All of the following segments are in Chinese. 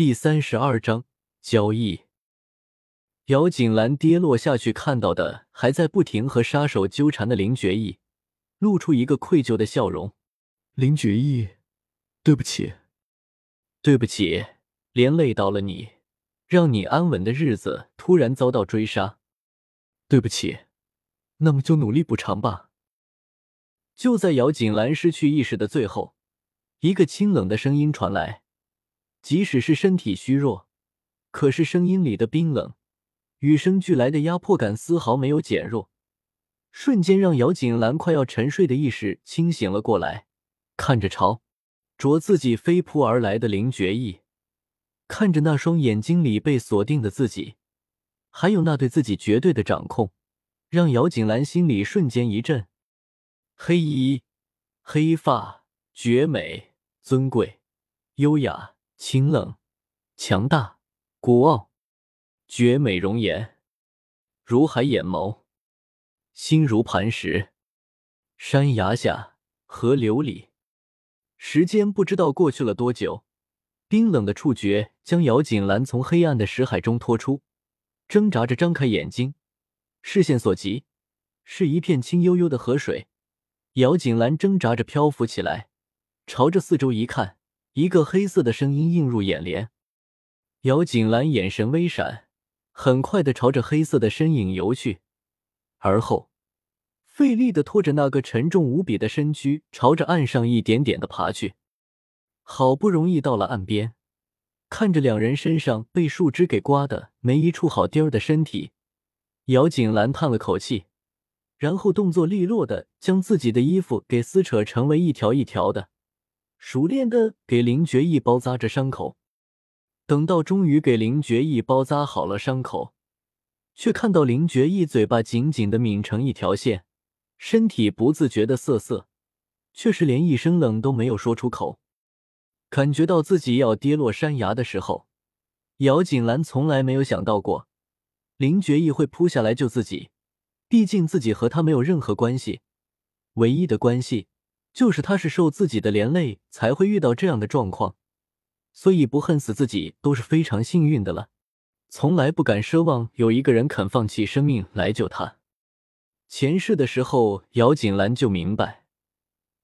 第三十二章交易。姚锦兰跌落下去，看到的还在不停和杀手纠缠的林觉义，露出一个愧疚的笑容。林觉义，对不起，对不起，连累到了你，让你安稳的日子突然遭到追杀，对不起。那么就努力补偿吧。就在姚锦兰失去意识的最后，一个清冷的声音传来。即使是身体虚弱，可是声音里的冰冷、与生俱来的压迫感丝毫没有减弱，瞬间让姚锦兰快要沉睡的意识清醒了过来，看着朝着自己飞扑而来的林觉意，看着那双眼睛里被锁定的自己，还有那对自己绝对的掌控，让姚锦兰心里瞬间一震。黑衣、黑发、绝美、尊贵、优雅。清冷、强大、孤傲、绝美容颜，如海眼眸，心如磐石。山崖下，河流里，时间不知道过去了多久。冰冷的触觉将姚锦兰从黑暗的石海中拖出，挣扎着张开眼睛，视线所及是一片清悠悠的河水。姚锦兰挣扎着漂浮起来，朝着四周一看。一个黑色的声音映入眼帘，姚锦兰眼神微闪，很快的朝着黑色的身影游去，而后费力的拖着那个沉重无比的身躯，朝着岸上一点点的爬去。好不容易到了岸边，看着两人身上被树枝给刮的没一处好地儿的身体，姚锦兰叹了口气，然后动作利落的将自己的衣服给撕扯成为一条一条的。熟练的给林觉义包扎着伤口，等到终于给林觉义包扎好了伤口，却看到林觉义嘴巴紧紧的抿成一条线，身体不自觉的瑟瑟，却是连一声冷都没有说出口。感觉到自己要跌落山崖的时候，姚锦兰从来没有想到过林觉义会扑下来救自己，毕竟自己和他没有任何关系，唯一的关系。就是他是受自己的连累才会遇到这样的状况，所以不恨死自己都是非常幸运的了。从来不敢奢望有一个人肯放弃生命来救他。前世的时候，姚锦兰就明白，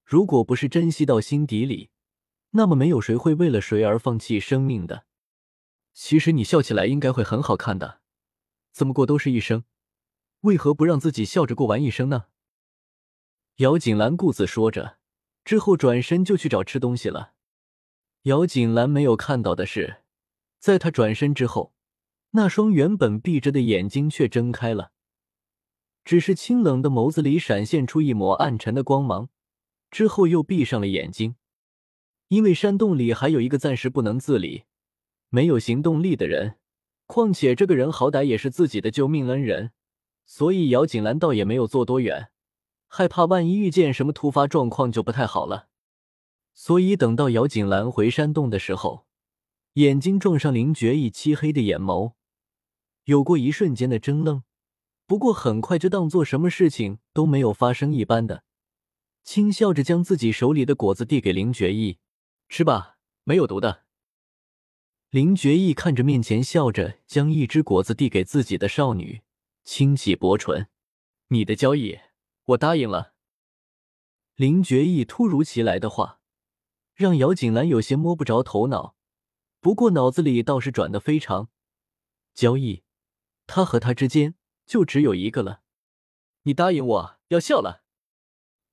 如果不是珍惜到心底里，那么没有谁会为了谁而放弃生命的。其实你笑起来应该会很好看的，怎么过都是一生，为何不让自己笑着过完一生呢？姚锦兰顾自说着，之后转身就去找吃东西了。姚锦兰没有看到的是，在她转身之后，那双原本闭着的眼睛却睁开了，只是清冷的眸子里闪现出一抹暗沉的光芒，之后又闭上了眼睛。因为山洞里还有一个暂时不能自理、没有行动力的人，况且这个人好歹也是自己的救命恩人，所以姚锦兰倒也没有坐多远。害怕万一遇见什么突发状况就不太好了，所以等到姚锦兰回山洞的时候，眼睛撞上林觉意漆黑的眼眸，有过一瞬间的怔愣，不过很快就当做什么事情都没有发生一般的，轻笑着将自己手里的果子递给林觉意：“吃吧，没有毒的。”林觉意看着面前笑着将一只果子递给自己的少女，轻启薄唇：“你的交易。”我答应了。林觉意突如其来的话，让姚锦兰有些摸不着头脑。不过脑子里倒是转得非常。交易，他和他之间就只有一个了。你答应我要笑了。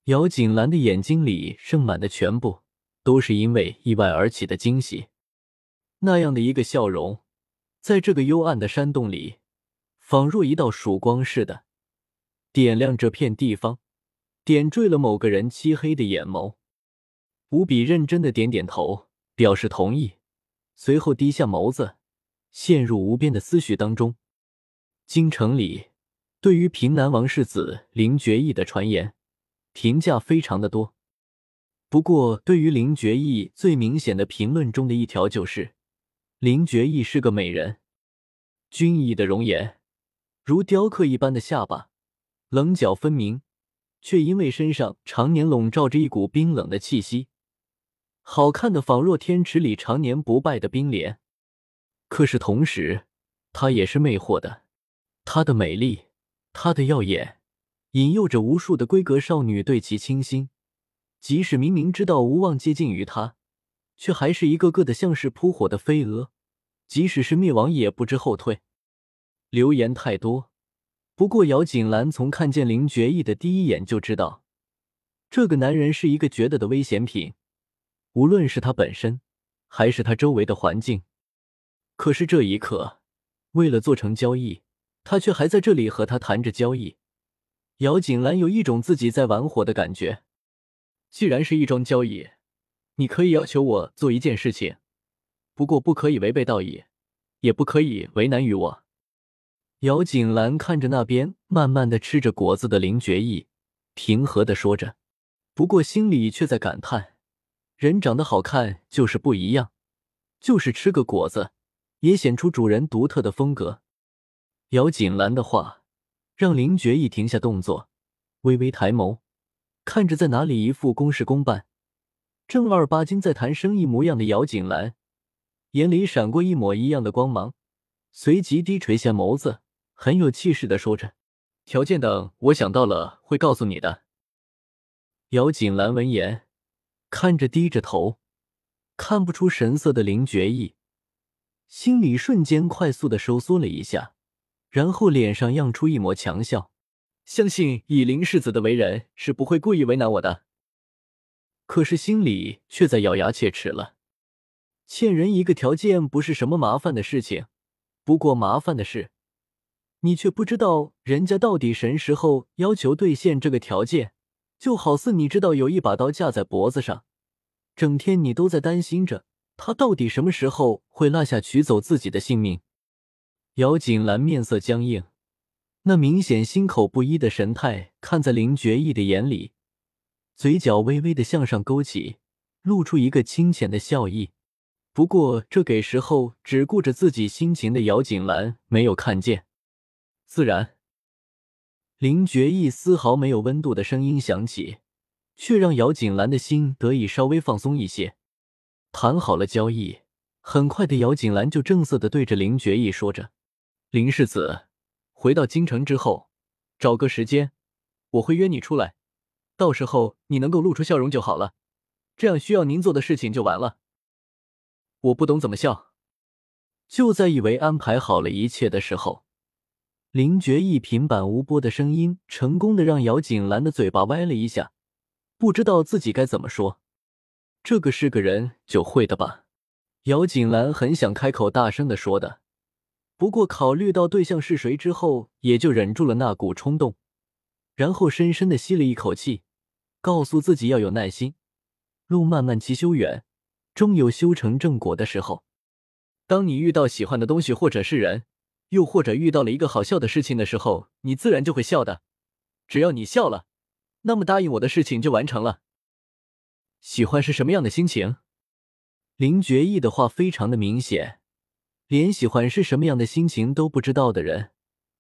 姚锦兰的眼睛里盛满的全部都是因为意外而起的惊喜。那样的一个笑容，在这个幽暗的山洞里，仿若一道曙光似的。点亮这片地方，点缀了某个人漆黑的眼眸，无比认真的点点头，表示同意，随后低下眸子，陷入无边的思绪当中。京城里对于平南王世子林觉义的传言评价非常的多，不过对于林觉义最明显的评论中的一条就是林觉义是个美人，俊逸的容颜，如雕刻一般的下巴。棱角分明，却因为身上常年笼罩着一股冰冷的气息，好看的仿若天池里常年不败的冰莲。可是同时，她也是魅惑的。她的美丽，她的耀眼，引诱着无数的闺阁少女对其倾心。即使明明知道无望接近于她，却还是一个个的像是扑火的飞蛾，即使是灭亡也不知后退。流言太多，不过姚锦兰从看见林觉意的第一眼就知道，这个男人是一个绝对的危险品，无论是他本身，还是他周围的环境。可是这一刻，为了做成交易，他却还在这里和他谈着交易。姚锦兰有一种自己在玩火的感觉。既然是一桩交易，你可以要求我做一件事情，不过不可以违背道义，也不可以为难于我。姚锦兰看着那边慢慢的吃着果子的林觉意，平和的说着，不过心里却在感叹：人长得好看就是不一样，就是吃个果子，也显出主人独特的风格。姚锦兰的话让林觉意停下动作，微微抬眸。看着在哪里一副公事公办、正儿八经在谈生意模样的姚锦兰，眼里闪过一抹一样的光芒，随即低垂下眸子，很有气势的说着：“条件等我想到了会告诉你的。”姚锦兰闻言，看着低着头、看不出神色的林觉意，心里瞬间快速的收缩了一下，然后脸上漾出一抹强笑。相信以林世子的为人，是不会故意为难我的。可是心里却在咬牙切齿了。欠人一个条件不是什么麻烦的事情，不过麻烦的是，你却不知道人家到底什时候要求兑现这个条件。就好似你知道有一把刀架在脖子上，整天你都在担心着他到底什么时候会落下取走自己的性命。姚锦兰面色僵硬。那明显心口不一的神态，看在林觉意的眼里，嘴角微微的向上勾起，露出一个清浅的笑意。不过，这给时候只顾着自己心情的姚锦兰没有看见。自然，林觉意丝毫没有温度的声音响起，却让姚锦兰的心得以稍微放松一些。谈好了交易，很快的，姚锦兰就正色的对着林觉意说着：“林世子。”回到京城之后，找个时间，我会约你出来，到时候你能够露出笑容就好了，这样需要您做的事情就完了。我不懂怎么笑。就在以为安排好了一切的时候，林觉意平板无波的声音成功的让姚锦兰的嘴巴歪了一下，不知道自己该怎么说。这个是个人就会的吧？姚锦兰很想开口大声的说的。不过，考虑到对象是谁之后，也就忍住了那股冲动，然后深深的吸了一口气，告诉自己要有耐心，路漫漫其修远，终有修成正果的时候。当你遇到喜欢的东西或者是人，又或者遇到了一个好笑的事情的时候，你自然就会笑的。只要你笑了，那么答应我的事情就完成了。喜欢是什么样的心情？林觉意的话非常的明显。连喜欢是什么样的心情都不知道的人，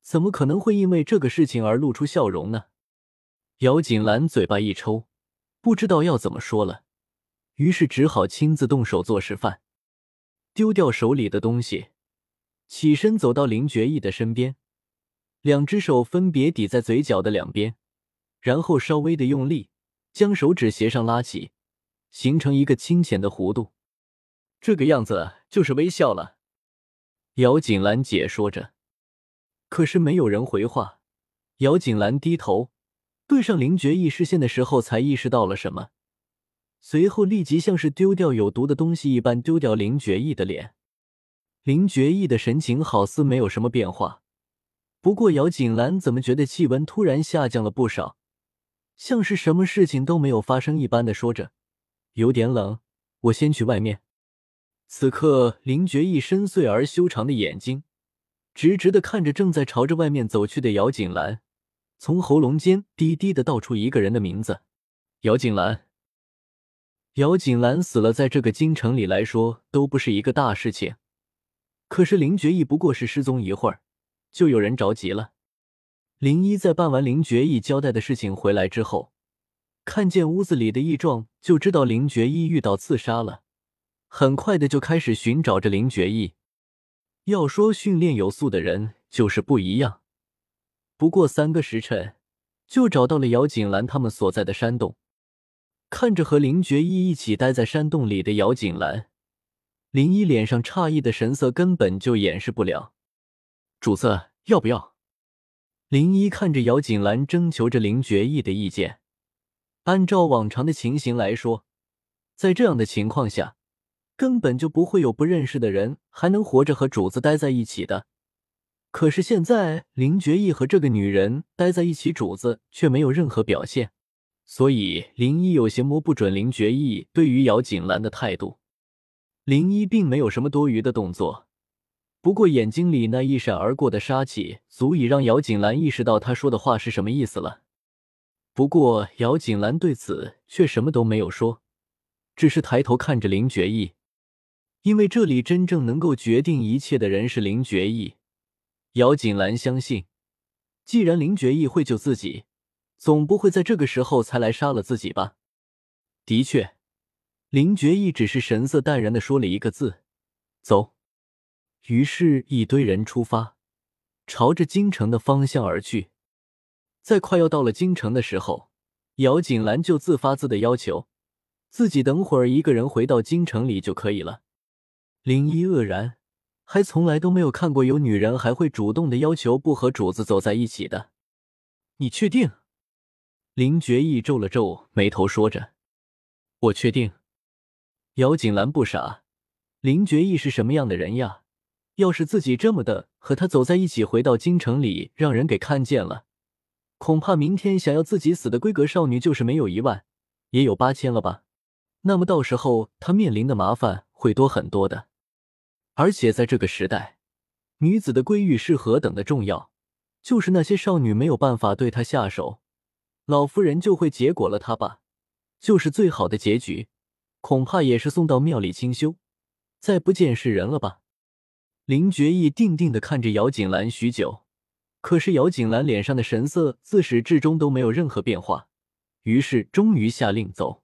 怎么可能会因为这个事情而露出笑容呢？姚锦兰嘴巴一抽，不知道要怎么说了，于是只好亲自动手做示范，丢掉手里的东西，起身走到林觉意的身边，两只手分别抵在嘴角的两边，然后稍微的用力，将手指斜上拉起，形成一个清浅的弧度，这个样子就是微笑了。姚锦兰解说着，可是没有人回话。姚锦兰低头对上林觉意视线的时候，才意识到了什么，随后立即像是丢掉有毒的东西一般丢掉林觉意的脸。林觉意的神情好似没有什么变化，不过姚锦兰怎么觉得气温突然下降了不少，像是什么事情都没有发生一般的说着：“有点冷，我先去外面。”此刻，林觉意深邃而修长的眼睛，直直的看着正在朝着外面走去的姚锦兰，从喉咙间低低的道出一个人的名字：姚锦兰。姚锦兰死了，在这个京城里来说都不是一个大事情，可是林觉意不过是失踪一会儿，就有人着急了。林一在办完林觉意交代的事情回来之后，看见屋子里的异状，就知道林觉意遇到刺杀了。很快的就开始寻找着林觉意。要说训练有素的人就是不一样。不过三个时辰，就找到了姚锦兰他们所在的山洞。看着和林觉意一起待在山洞里的姚锦兰，林一脸上诧异的神色根本就掩饰不了。主子要不要？林一看着姚锦兰，征求着林觉意的意见。按照往常的情形来说，在这样的情况下。根本就不会有不认识的人还能活着和主子待在一起的。可是现在林觉意和这个女人待在一起，主子却没有任何表现，所以林一有些摸不准林觉意对于姚锦兰的态度。林一并没有什么多余的动作，不过眼睛里那一闪而过的杀气，足以让姚锦兰意识到他说的话是什么意思了。不过姚锦兰对此却什么都没有说，只是抬头看着林觉意。因为这里真正能够决定一切的人是林觉意，姚锦兰相信，既然林觉意会救自己，总不会在这个时候才来杀了自己吧？的确，林觉意只是神色淡然的说了一个字：“走。”于是，一堆人出发，朝着京城的方向而去。在快要到了京城的时候，姚锦兰就自发自的要求自己等会儿一个人回到京城里就可以了。林一愕然，还从来都没有看过有女人还会主动的要求不和主子走在一起的。你确定？林觉意皱了皱眉头，说着：“我确定。”姚锦兰不傻，林觉意是什么样的人呀？要是自己这么的和他走在一起，回到京城里，让人给看见了，恐怕明天想要自己死的闺阁少女，就是没有一万，也有八千了吧？那么到时候他面临的麻烦会多很多的。而且在这个时代，女子的闺欲是何等的重要，就是那些少女没有办法对她下手，老夫人就会结果了她吧。就是最好的结局，恐怕也是送到庙里清修，再不见世人了吧。林觉意定定的看着姚锦兰许久，可是姚锦兰脸上的神色自始至终都没有任何变化，于是终于下令走。